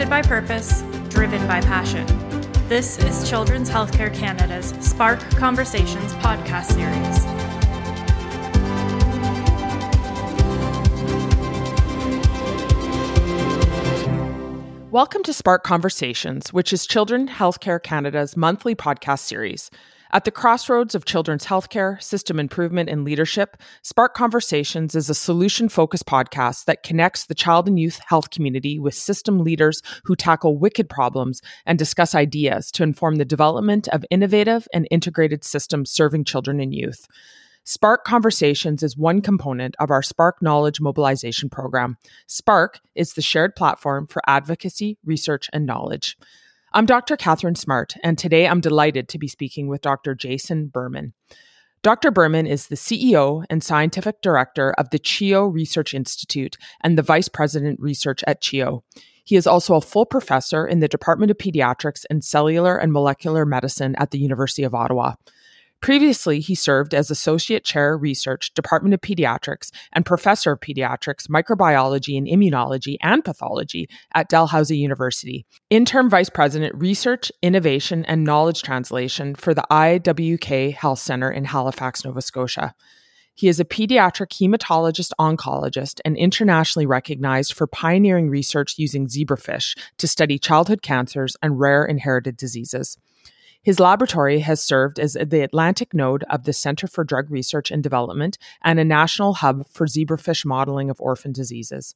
Connected by purpose, driven by passion. This is Children's Healthcare Canada's Spark Conversations podcast series. Welcome to Spark Conversations, which is Children Healthcare Canada's monthly podcast series. At the crossroads of children's healthcare, system improvement, and leadership, Spark Conversations is a solution focused podcast that connects the child and youth health community with system leaders who tackle wicked problems and discuss ideas to inform the development of innovative and integrated systems serving children and youth. Spark Conversations is one component of our Spark Knowledge Mobilization Program. Spark is the shared platform for advocacy, research, and knowledge. I'm Dr. Catherine Smart, and today I'm delighted to be speaking with Dr. Jason Berman. Dr. Berman is the CEO and scientific director of the CHEO Research Institute and the vice president research at CHEO. He is also a full professor in the Department of Pediatrics and Cellular and Molecular Medicine at the University of Ottawa. Previously, he served as Associate Chair Research, Department of Pediatrics, and Professor of Pediatrics, Microbiology and Immunology and Pathology at Dalhousie University. Interim Vice President, Research, Innovation, and Knowledge Translation for the IWK Health Centre in Halifax, Nova Scotia. He is a pediatric hematologist oncologist and internationally recognized for pioneering research using zebrafish to study childhood cancers and rare inherited diseases. His laboratory has served as the Atlantic node of the Center for Drug Research and Development and a national hub for zebrafish modeling of orphan diseases.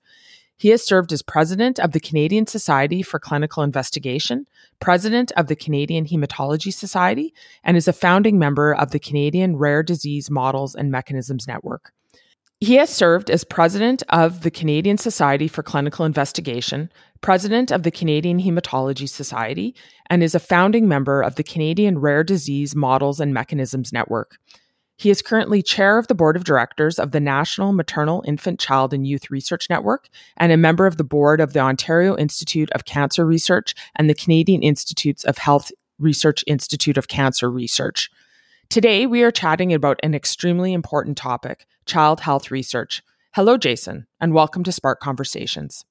He has served as president of the Canadian Society for Clinical Investigation, president of the Canadian Hematology Society, and is a founding member of the Canadian Rare Disease Models and Mechanisms Network. He has served as president of the Canadian Society for Clinical Investigation, president of the Canadian Hematology Society, and is a founding member of the Canadian Rare Disease Models and Mechanisms Network. He is currently chair of the board of directors of the National Maternal, Infant, Child, and Youth Research Network and a member of the board of the Ontario Institute of Cancer Research and the Canadian Institutes of Health Research Institute of Cancer Research. Today, we are chatting about an extremely important topic child health research. Hello, Jason, and welcome to Spark Conversations.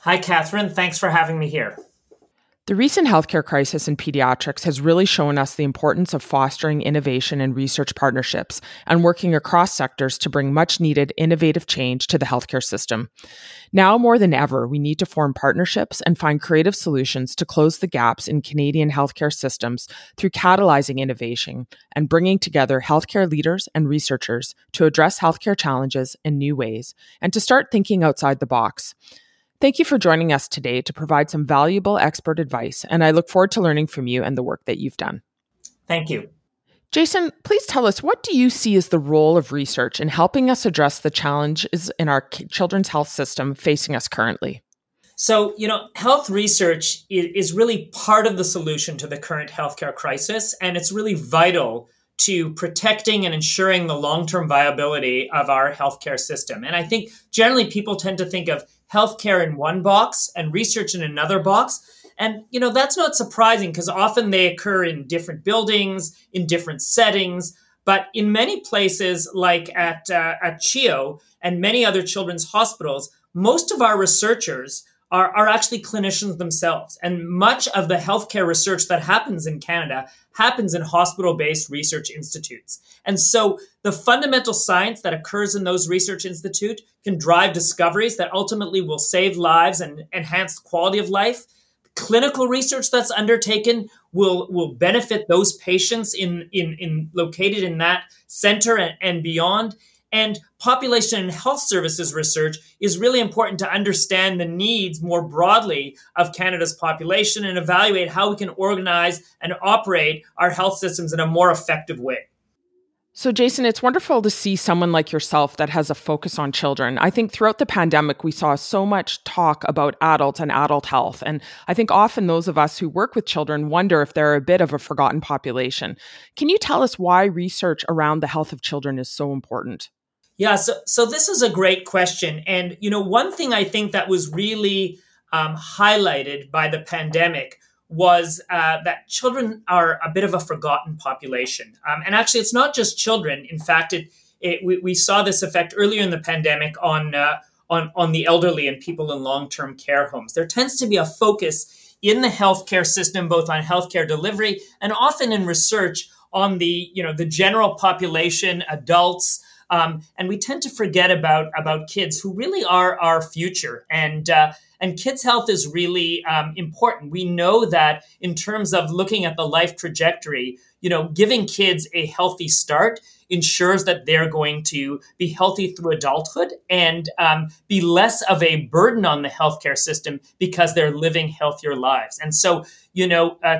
Hi, Catherine. Thanks for having me here. The recent healthcare crisis in pediatrics has really shown us the importance of fostering innovation and research partnerships and working across sectors to bring much needed innovative change to the healthcare system. Now more than ever, we need to form partnerships and find creative solutions to close the gaps in Canadian healthcare systems through catalyzing innovation and bringing together healthcare leaders and researchers to address healthcare challenges in new ways and to start thinking outside the box. Thank you for joining us today to provide some valuable expert advice, and I look forward to learning from you and the work that you've done. Thank you. Jason, please tell us what do you see as the role of research in helping us address the challenges in our children's health system facing us currently? So, you know, health research is really part of the solution to the current healthcare crisis, and it's really vital to protecting and ensuring the long term viability of our healthcare system. And I think generally people tend to think of healthcare in one box and research in another box. And you know that's not surprising because often they occur in different buildings, in different settings. But in many places, like at uh, at CHEO and many other children's hospitals, most of our researchers are, are actually clinicians themselves. And much of the healthcare research that happens in Canada happens in hospital based research institutes. And so the fundamental science that occurs in those research institutes can drive discoveries that ultimately will save lives and enhance the quality of life. Clinical research that's undertaken will will benefit those patients in in, in located in that center and, and beyond. And population and health services research is really important to understand the needs more broadly of Canada's population and evaluate how we can organize and operate our health systems in a more effective way. So, Jason, it's wonderful to see someone like yourself that has a focus on children. I think throughout the pandemic, we saw so much talk about adults and adult health. And I think often those of us who work with children wonder if they're a bit of a forgotten population. Can you tell us why research around the health of children is so important? Yeah, so so this is a great question, and you know, one thing I think that was really um, highlighted by the pandemic was uh, that children are a bit of a forgotten population, um, and actually, it's not just children. In fact, it, it we, we, saw this effect earlier in the pandemic on uh, on, on the elderly and people in long term care homes. There tends to be a focus in the healthcare system, both on healthcare delivery and often in research on the you know the general population, adults. Um, and we tend to forget about about kids who really are our future. And uh, and kids health is really um, important. We know that in terms of looking at the life trajectory you know giving kids a healthy start ensures that they're going to be healthy through adulthood and um, be less of a burden on the healthcare system because they're living healthier lives. And so you know uh,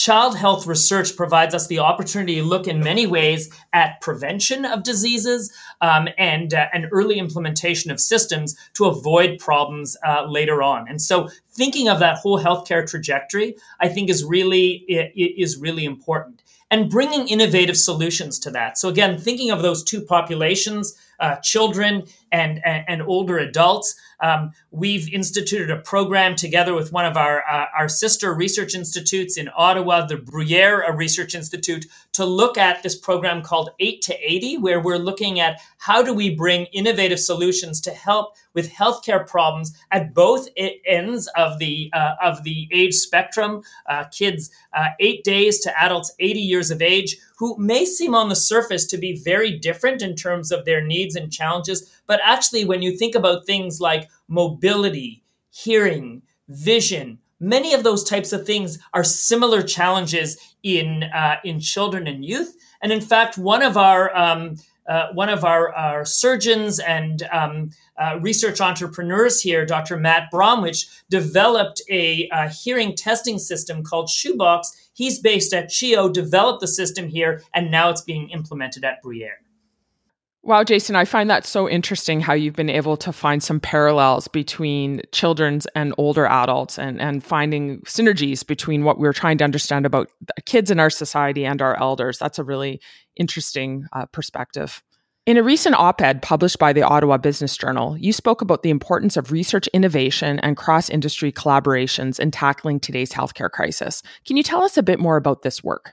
Child health research provides us the opportunity to look in many ways at prevention of diseases um, and, uh, and early implementation of systems to avoid problems uh, later on. And so, thinking of that whole healthcare trajectory, I think, is really is really important. And bringing innovative solutions to that. So again, thinking of those two populations, uh, children and, and, and older adults. Um, we've instituted a program together with one of our, uh, our sister research institutes in Ottawa, the Bruyere Research Institute, to look at this program called 8 to 80, where we're looking at how do we bring innovative solutions to help with healthcare problems at both ends of the, uh, of the age spectrum, uh, kids uh, eight days to adults 80 years of age, who may seem on the surface to be very different in terms of their needs and challenges, but actually, when you think about things like mobility, hearing, vision, many of those types of things are similar challenges in uh, in children and youth. And in fact, one of our um, uh, one of our, our surgeons and um, uh, research entrepreneurs here, Dr. Matt Bromwich, developed a, a hearing testing system called Shoebox. He's based at CHEO, developed the system here, and now it's being implemented at Bruyere. Wow, Jason, I find that so interesting how you've been able to find some parallels between children's and older adults and, and finding synergies between what we're trying to understand about kids in our society and our elders. That's a really interesting uh, perspective. In a recent op ed published by the Ottawa Business Journal, you spoke about the importance of research innovation and cross industry collaborations in tackling today's healthcare crisis. Can you tell us a bit more about this work?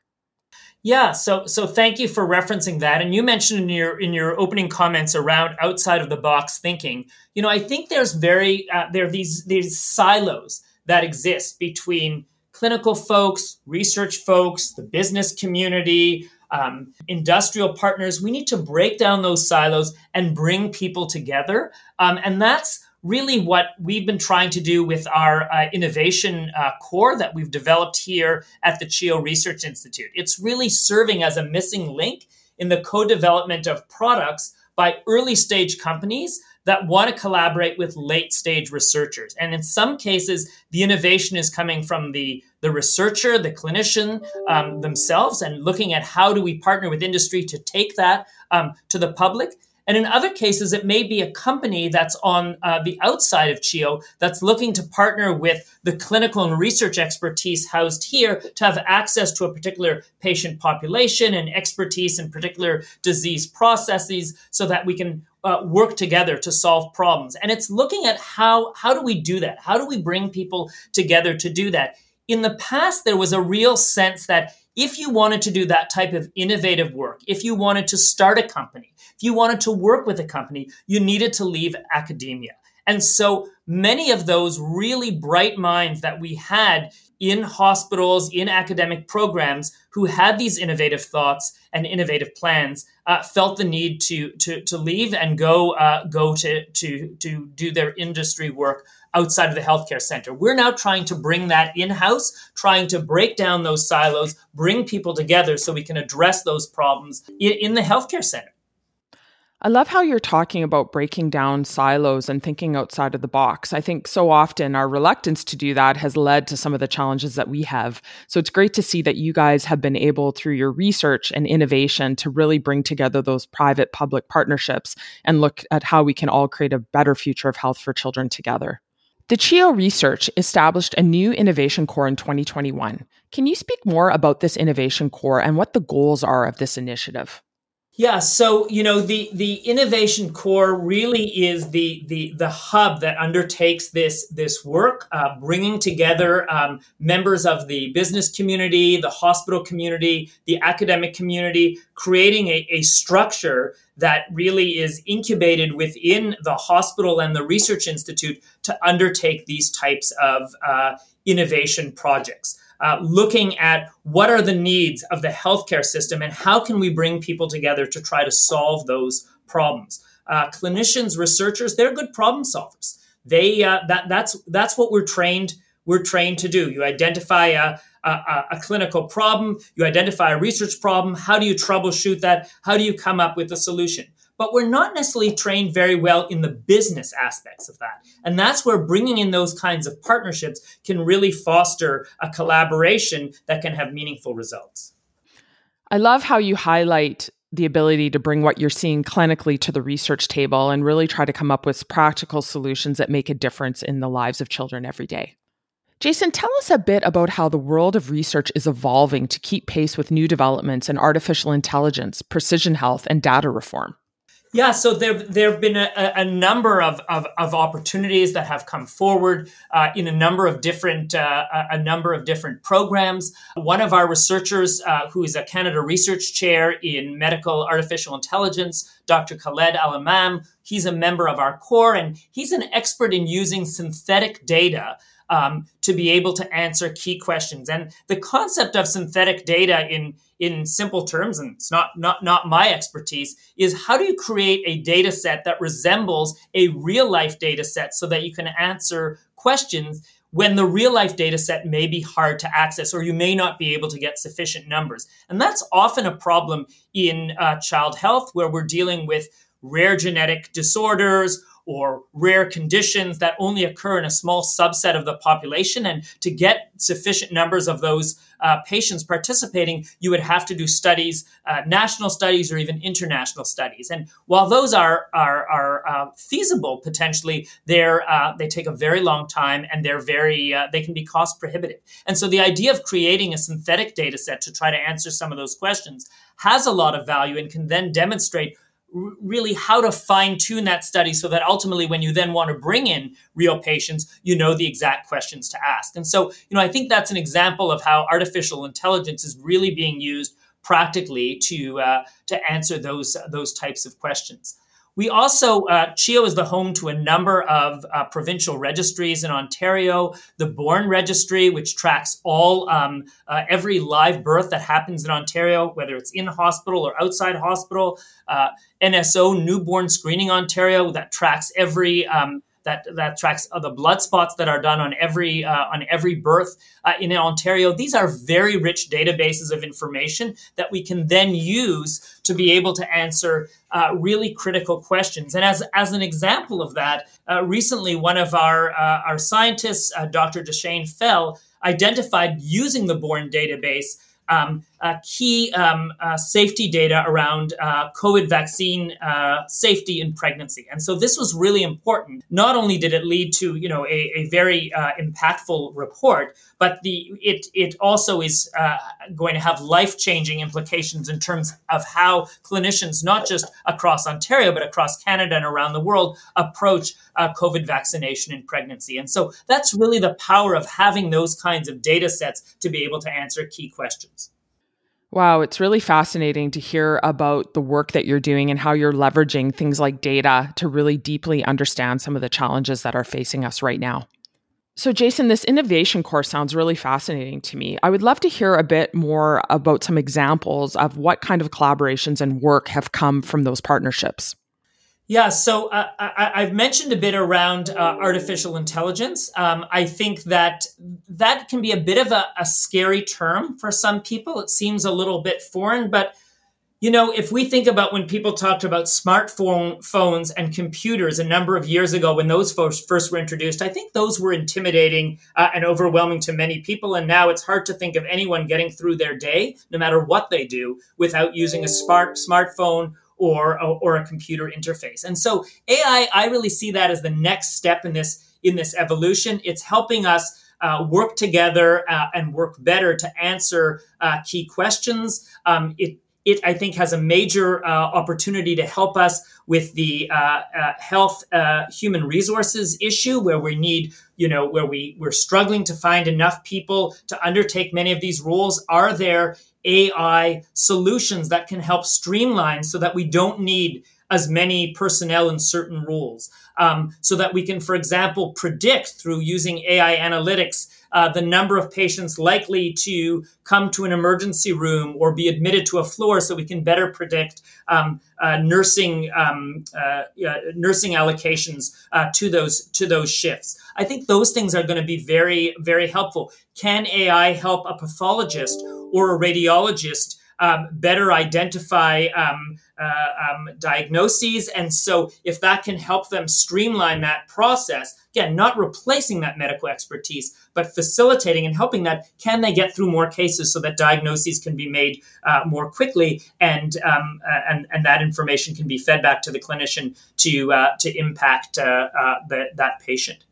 Yeah, so so thank you for referencing that. And you mentioned in your in your opening comments around outside of the box thinking. You know, I think there's very uh, there are these these silos that exist between clinical folks, research folks, the business community, um, industrial partners. We need to break down those silos and bring people together. Um, and that's really what we've been trying to do with our uh, innovation uh, core that we've developed here at the CHEO Research Institute. It's really serving as a missing link in the co development of products by early stage companies that want to collaborate with late stage researchers. And in some cases, the innovation is coming from the, the researcher, the clinician um, themselves, and looking at how do we partner with industry to take that um, to the public. And in other cases, it may be a company that's on uh, the outside of CHEO that's looking to partner with the clinical and research expertise housed here to have access to a particular patient population and expertise in particular disease processes so that we can uh, work together to solve problems. And it's looking at how, how do we do that? How do we bring people together to do that? In the past, there was a real sense that if you wanted to do that type of innovative work, if you wanted to start a company, if you wanted to work with a company, you needed to leave academia. And so many of those really bright minds that we had in hospitals, in academic programs, who had these innovative thoughts and innovative plans, uh, felt the need to, to, to leave and go, uh, go to, to, to do their industry work outside of the healthcare center. We're now trying to bring that in house, trying to break down those silos, bring people together so we can address those problems in, in the healthcare center. I love how you're talking about breaking down silos and thinking outside of the box. I think so often our reluctance to do that has led to some of the challenges that we have. So it's great to see that you guys have been able, through your research and innovation, to really bring together those private public partnerships and look at how we can all create a better future of health for children together. The CHEO Research established a new innovation core in 2021. Can you speak more about this innovation core and what the goals are of this initiative? Yeah, so you know the the innovation core really is the the the hub that undertakes this this work, uh, bringing together um, members of the business community, the hospital community, the academic community, creating a, a structure that really is incubated within the hospital and the research institute to undertake these types of uh, innovation projects uh, looking at what are the needs of the healthcare system and how can we bring people together to try to solve those problems. Uh, clinicians, researchers, they're good problem solvers. They uh, that that's that's what we're trained we're trained to do. You identify a, a, a, clinical problem, you identify a research problem. How do you troubleshoot that? How do you come up with a solution? But we're not necessarily trained very well in the business aspects of that. And that's where bringing in those kinds of partnerships can really foster a collaboration that can have meaningful results. I love how you highlight the ability to bring what you're seeing clinically to the research table and really try to come up with practical solutions that make a difference in the lives of children every day. Jason, tell us a bit about how the world of research is evolving to keep pace with new developments in artificial intelligence, precision health, and data reform. Yeah, so there there have been a, a number of, of, of, opportunities that have come forward uh, in a number of different uh, a number of different programs. One of our researchers, uh, who is a Canada Research Chair in Medical Artificial Intelligence, Dr. Khaled El Emam, he's a member of our core, and he's an expert in using synthetic data um, to be able to answer key questions. And the concept of synthetic data in in simple terms, and it's not not not my expertise, is how do you create a data set that resembles a real life data set so that you can answer questions when the real life data set may be hard to access or you may not be able to get sufficient numbers. And that's often a problem in uh, child health where we're dealing with rare genetic disorders or rare conditions that only occur in a small subset of the population. And to get sufficient numbers of those uh, patients participating, you would have to do studies, uh, national studies, or even international studies. And while those are are, are uh, feasible potentially, they're uh, they take a very long time and they're very uh, they can be cost prohibitive. And so the idea of creating a synthetic data set to try to answer some of those questions has a lot of value and can then demonstrate really how to fine tune that study so that ultimately when you then want to bring in real patients you know the exact questions to ask. And so you know i think that's an example of how artificial intelligence is really being used practically to uh, to answer those those types of questions we also, uh, CHEO is the home to a number of uh, provincial registries in Ontario. The Born Registry, which tracks all um, uh, every live birth that happens in Ontario, whether it's in hospital or outside hospital. Uh, NSO Newborn Screening Ontario that tracks every um, that that tracks the blood spots that are done on every uh, on every birth uh, in Ontario. These are very rich databases of information that we can then use to be able to answer uh, really critical questions. And as as an example of that, uh, recently one of our uh, our scientists, uh, Dr. Deshayne Fell, identified using the Born database um, uh, key um, uh, safety data around uh, COVID vaccine uh, safety in pregnancy. And so this was really important. Not only did it lead to you know a, a very uh, impactful report, but the it it also is uh, going to have life changing implications in terms of how clinicians, not just across Ontario but across Canada and around the world, approach COVID vaccination in pregnancy. And so that's really the power of having those kinds of data sets to be able to answer key questions. Wow, it's really fascinating to hear about the work that you're doing and how you're leveraging things like data to really deeply understand some of the challenges that are facing us right now. So, Jason, this innovation core sounds really fascinating to me. I would love to hear a bit more about some examples of what kind of collaborations and work have come from those partnerships. Yeah, so uh, I, have mentioned a bit around uh, artificial intelligence. Um, I think that that can be a bit of a, a, scary term for some people. It seems a little bit foreign, but you know, if we think about when people talked about smartphone phones and computers a number of years ago, when those first, were introduced, I think those were intimidating uh, and overwhelming to many people. And now it's hard to think of anyone getting through their day, no matter what they do, without using a smart smartphone or, or a computer interface. And so AI, I really see that as the next step in this in this evolution. It's helping us uh, work together uh, and work better to answer uh, key questions. Um, it it, I think, has a major uh, opportunity to help us with the uh, uh, health human resources issue, where we need, you know, where we we're struggling to find enough people to undertake many of these roles. Are there AI solutions that can help streamline so that we don't need as many personnel in certain roles? Um, so that we can, for example, predict through using AI analytics uh, the number of patients likely to come to an emergency room or be admitted to a floor so we can better predict um, uh, nursing um, uh, nursing allocations uh, to those to those shifts. I think those things are going to be very very helpful. Can AI help a pathologist or a radiologist um, better identify um, uh, um, diagnoses. And so, if that can help them streamline that process, again, not replacing that medical expertise, but facilitating and helping that, can they get through more cases so that diagnoses can be made uh, more quickly and, um, uh, and, and that information can be fed back to the clinician to, uh, to impact uh, the, that patient?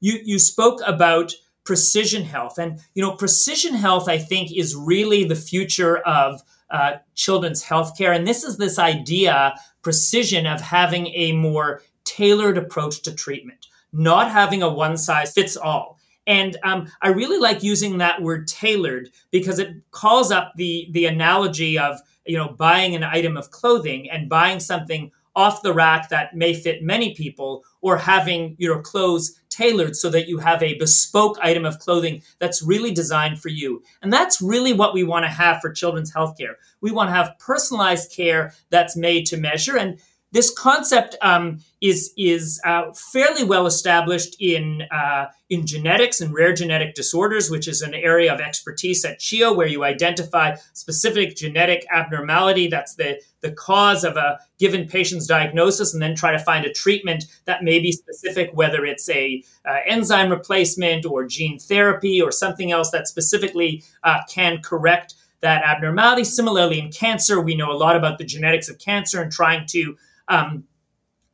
You, you spoke about precision health. And, you know, precision health, I think, is really the future of uh, children's healthcare. And this is this idea, precision, of having a more tailored approach to treatment, not having a one size fits all. And um, I really like using that word tailored because it calls up the the analogy of you know buying an item of clothing and buying something off the rack that may fit many people or having your clothes tailored so that you have a bespoke item of clothing that's really designed for you. And that's really what we want to have for children's healthcare. We want to have personalized care that's made to measure. And this concept um, is is uh, fairly well established in uh, in genetics and rare genetic disorders, which is an area of expertise at CHEO, where you identify specific genetic abnormality that's the the cause of a given patient's diagnosis, and then try to find a treatment that may be specific, whether it's a uh, enzyme replacement or gene therapy or something else that specifically uh, can correct that abnormality. Similarly, in cancer, we know a lot about the genetics of cancer and trying to um,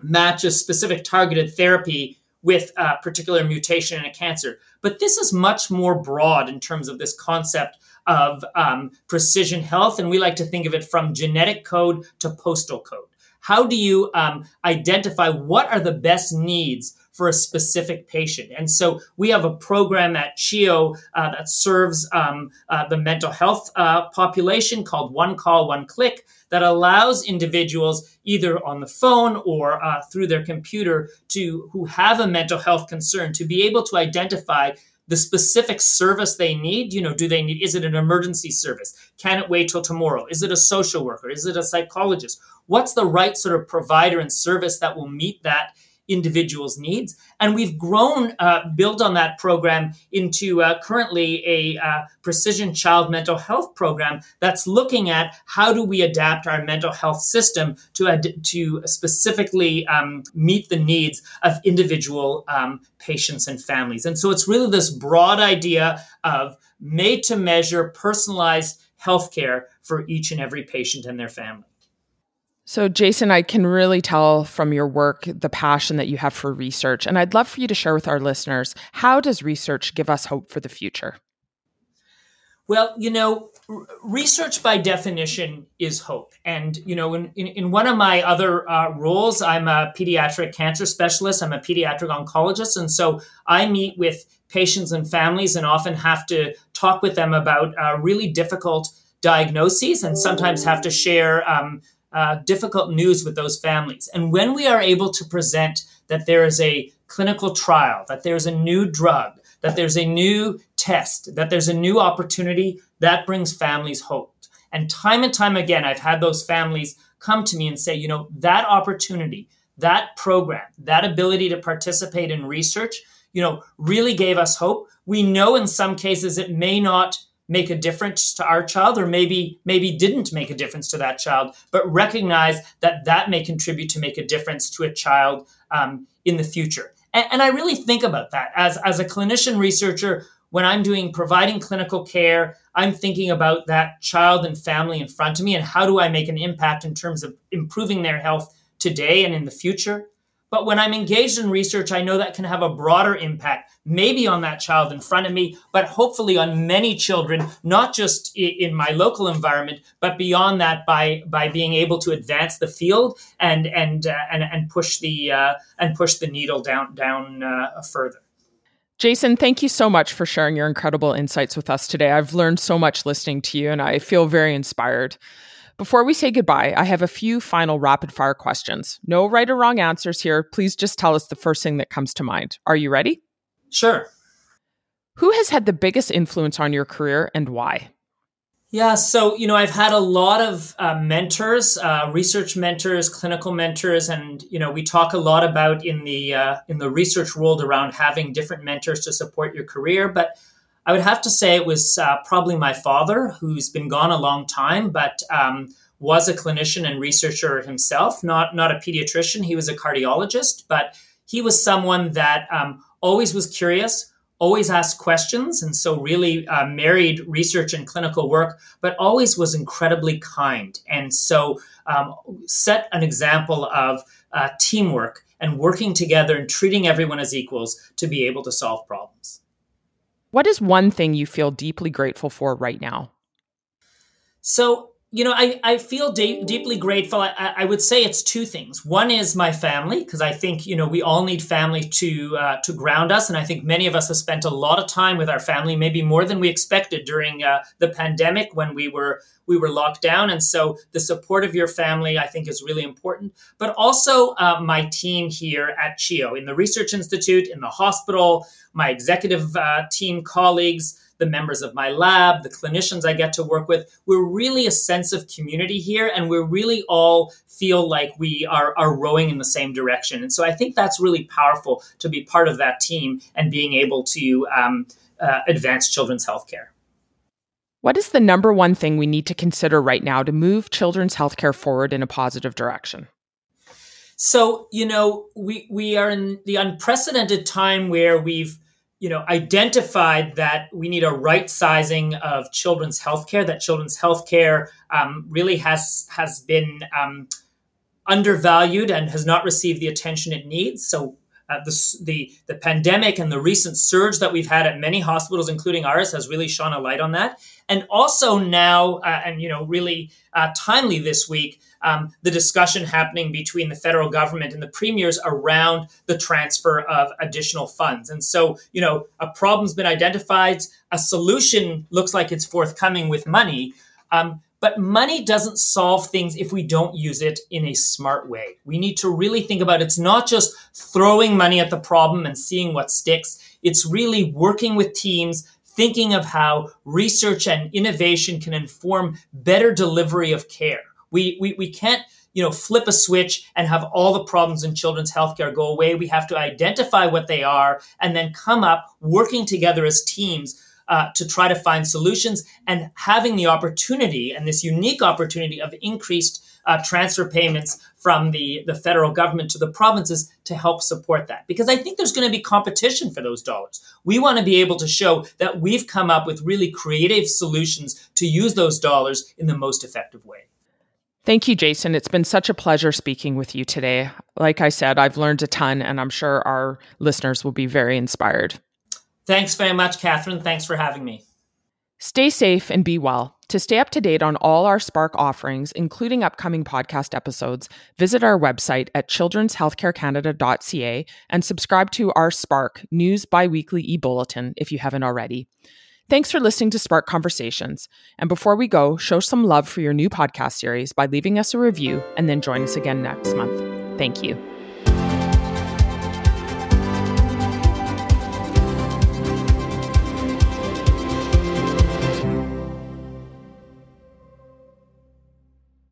match a specific targeted therapy with a particular mutation in a cancer. But this is much more broad in terms of this concept of um, precision health, and we like to think of it from genetic code to postal code. How do you um, identify what are the best needs for a specific patient. And so we have a program at CHEO uh, that serves um, uh, the mental health uh, population called One Call, One Click that allows individuals either on the phone or uh, through their computer to who have a mental health concern to be able to identify the specific service they need. You know do they need is it an emergency service? Can it wait till tomorrow? Is it a social worker? Is it a psychologist? What's the right sort of provider and service that will meet that individuals' needs. And we've grown, uh, built on that program into uh, currently a uh, precision child mental health program that's looking at how do we adapt our mental health system to, ad- to specifically um, meet the needs of individual um, patients and families. And so it's really this broad idea of made to measure personalized healthcare for each and every patient and their family. So, Jason, I can really tell from your work the passion that you have for research. And I'd love for you to share with our listeners how does research give us hope for the future? Well, you know, research by definition is hope. And, you know, in, in, in one of my other uh, roles, I'm a pediatric cancer specialist, I'm a pediatric oncologist. And so I meet with patients and families and often have to talk with them about uh, really difficult diagnoses and sometimes have to share. Um, uh, difficult news with those families. And when we are able to present that there is a clinical trial, that there's a new drug, that there's a new test, that there's a new opportunity, that brings families hope. And time and time again, I've had those families come to me and say, you know, that opportunity, that program, that ability to participate in research, you know, really gave us hope. We know in some cases it may not make a difference to our child or maybe maybe didn't make a difference to that child but recognize that that may contribute to make a difference to a child um, in the future. And, and i really think about that. As as a clinician researcher when i'm doing providing clinical care i'm thinking about that child and family in front of me and how do i make an impact in terms of improving their health today and in the future But when I'm engaged in research, I know that can have a broader impact, maybe on that child in front of me, but hopefully on many children, not just in my local environment, but beyond that by by being able to advance the field and and uh, and, and push the uh, and push the needle down down uh, further. Jason, thank you so much for sharing your incredible insights with us today. I've learned so much listening to you, and I feel very inspired. Before we say goodbye, I have a few final rapid fire questions. No right or wrong answers here. Please just tell us the first thing that comes to mind. Are you ready? Sure. Who has had the biggest influence on your career and why? Yeah, so you know, I've had a lot of uh, mentors, uh, research mentors, clinical mentors, and you know, we talk a lot about in the uh, in the research world around having different mentors to support your career. But I would have to say it was uh, probably my father, who's been gone a long time, but um, was a clinician and researcher himself. Not not a pediatrician; he was a cardiologist, but he was someone that um, always was curious, always asked questions, and so really uh, married research and clinical work, but always was incredibly kind, and so um, set an example of uh, teamwork and working together and treating everyone as equals to be able to solve problems. What is one thing you feel deeply grateful for right now? So, you know, I, I feel de- deeply grateful. I, I, would say it's two things. One is my family, because I think, you know, we all need family to uh, to ground us. And I think many of us have spent a lot of time with our family, maybe more than we expected during uh, the pandemic when we were we were locked down. And so the support of your family, I think, is really important. But also uh, my team here at CHEO, in the Research Institute, in the hospital, my executive uh, team colleagues, the members of my lab, the clinicians I get to work with. We're really a sense of community here, and we really all feel like we are, are rowing in the same direction. And so I think that's really powerful to be part of that team and being able to um, uh, advance children's healthcare. What is the number one thing we need to consider right now to move children's healthcare forward in a positive direction? So, you know, we, we are in the unprecedented time where we've, you know, identified that we need a right sizing of children's healthcare, that children's healthcare um, really has, has been um, undervalued and has not received the attention it needs. So, uh, the, the, the pandemic and the recent surge that we've had at many hospitals, including ours, has really shone a light on that. And also now, uh, and you know, really uh, timely this week, um, the discussion happening between the federal government and the premiers around the transfer of additional funds. And so, you know, a problem's been identified, a solution looks like it's forthcoming with money. Um, but money doesn't solve things if we don't use it in a smart way. We need to really think about it's not just throwing money at the problem and seeing what sticks. It's really working with teams, thinking of how research and innovation can inform better delivery of care. We, we, we can't you know flip a switch and have all the problems in children's healthcare go away we have to identify what they are and then come up working together as teams uh, to try to find solutions and having the opportunity and this unique opportunity of increased uh, transfer payments from the, the federal government to the provinces to help support that. Because I think there's going to be competition for those dollars. We want to be able to show that we've come up with really creative solutions to use those dollars in the most effective way. Thank you, Jason. It's been such a pleasure speaking with you today. Like I said, I've learned a ton, and I'm sure our listeners will be very inspired. Thanks very much, Catherine. Thanks for having me. Stay safe and be well. To stay up to date on all our Spark offerings, including upcoming podcast episodes, visit our website at children'shealthcarecanada.ca and subscribe to our Spark News Biweekly e bulletin if you haven't already. Thanks for listening to Spark Conversations. And before we go, show some love for your new podcast series by leaving us a review and then join us again next month. Thank you.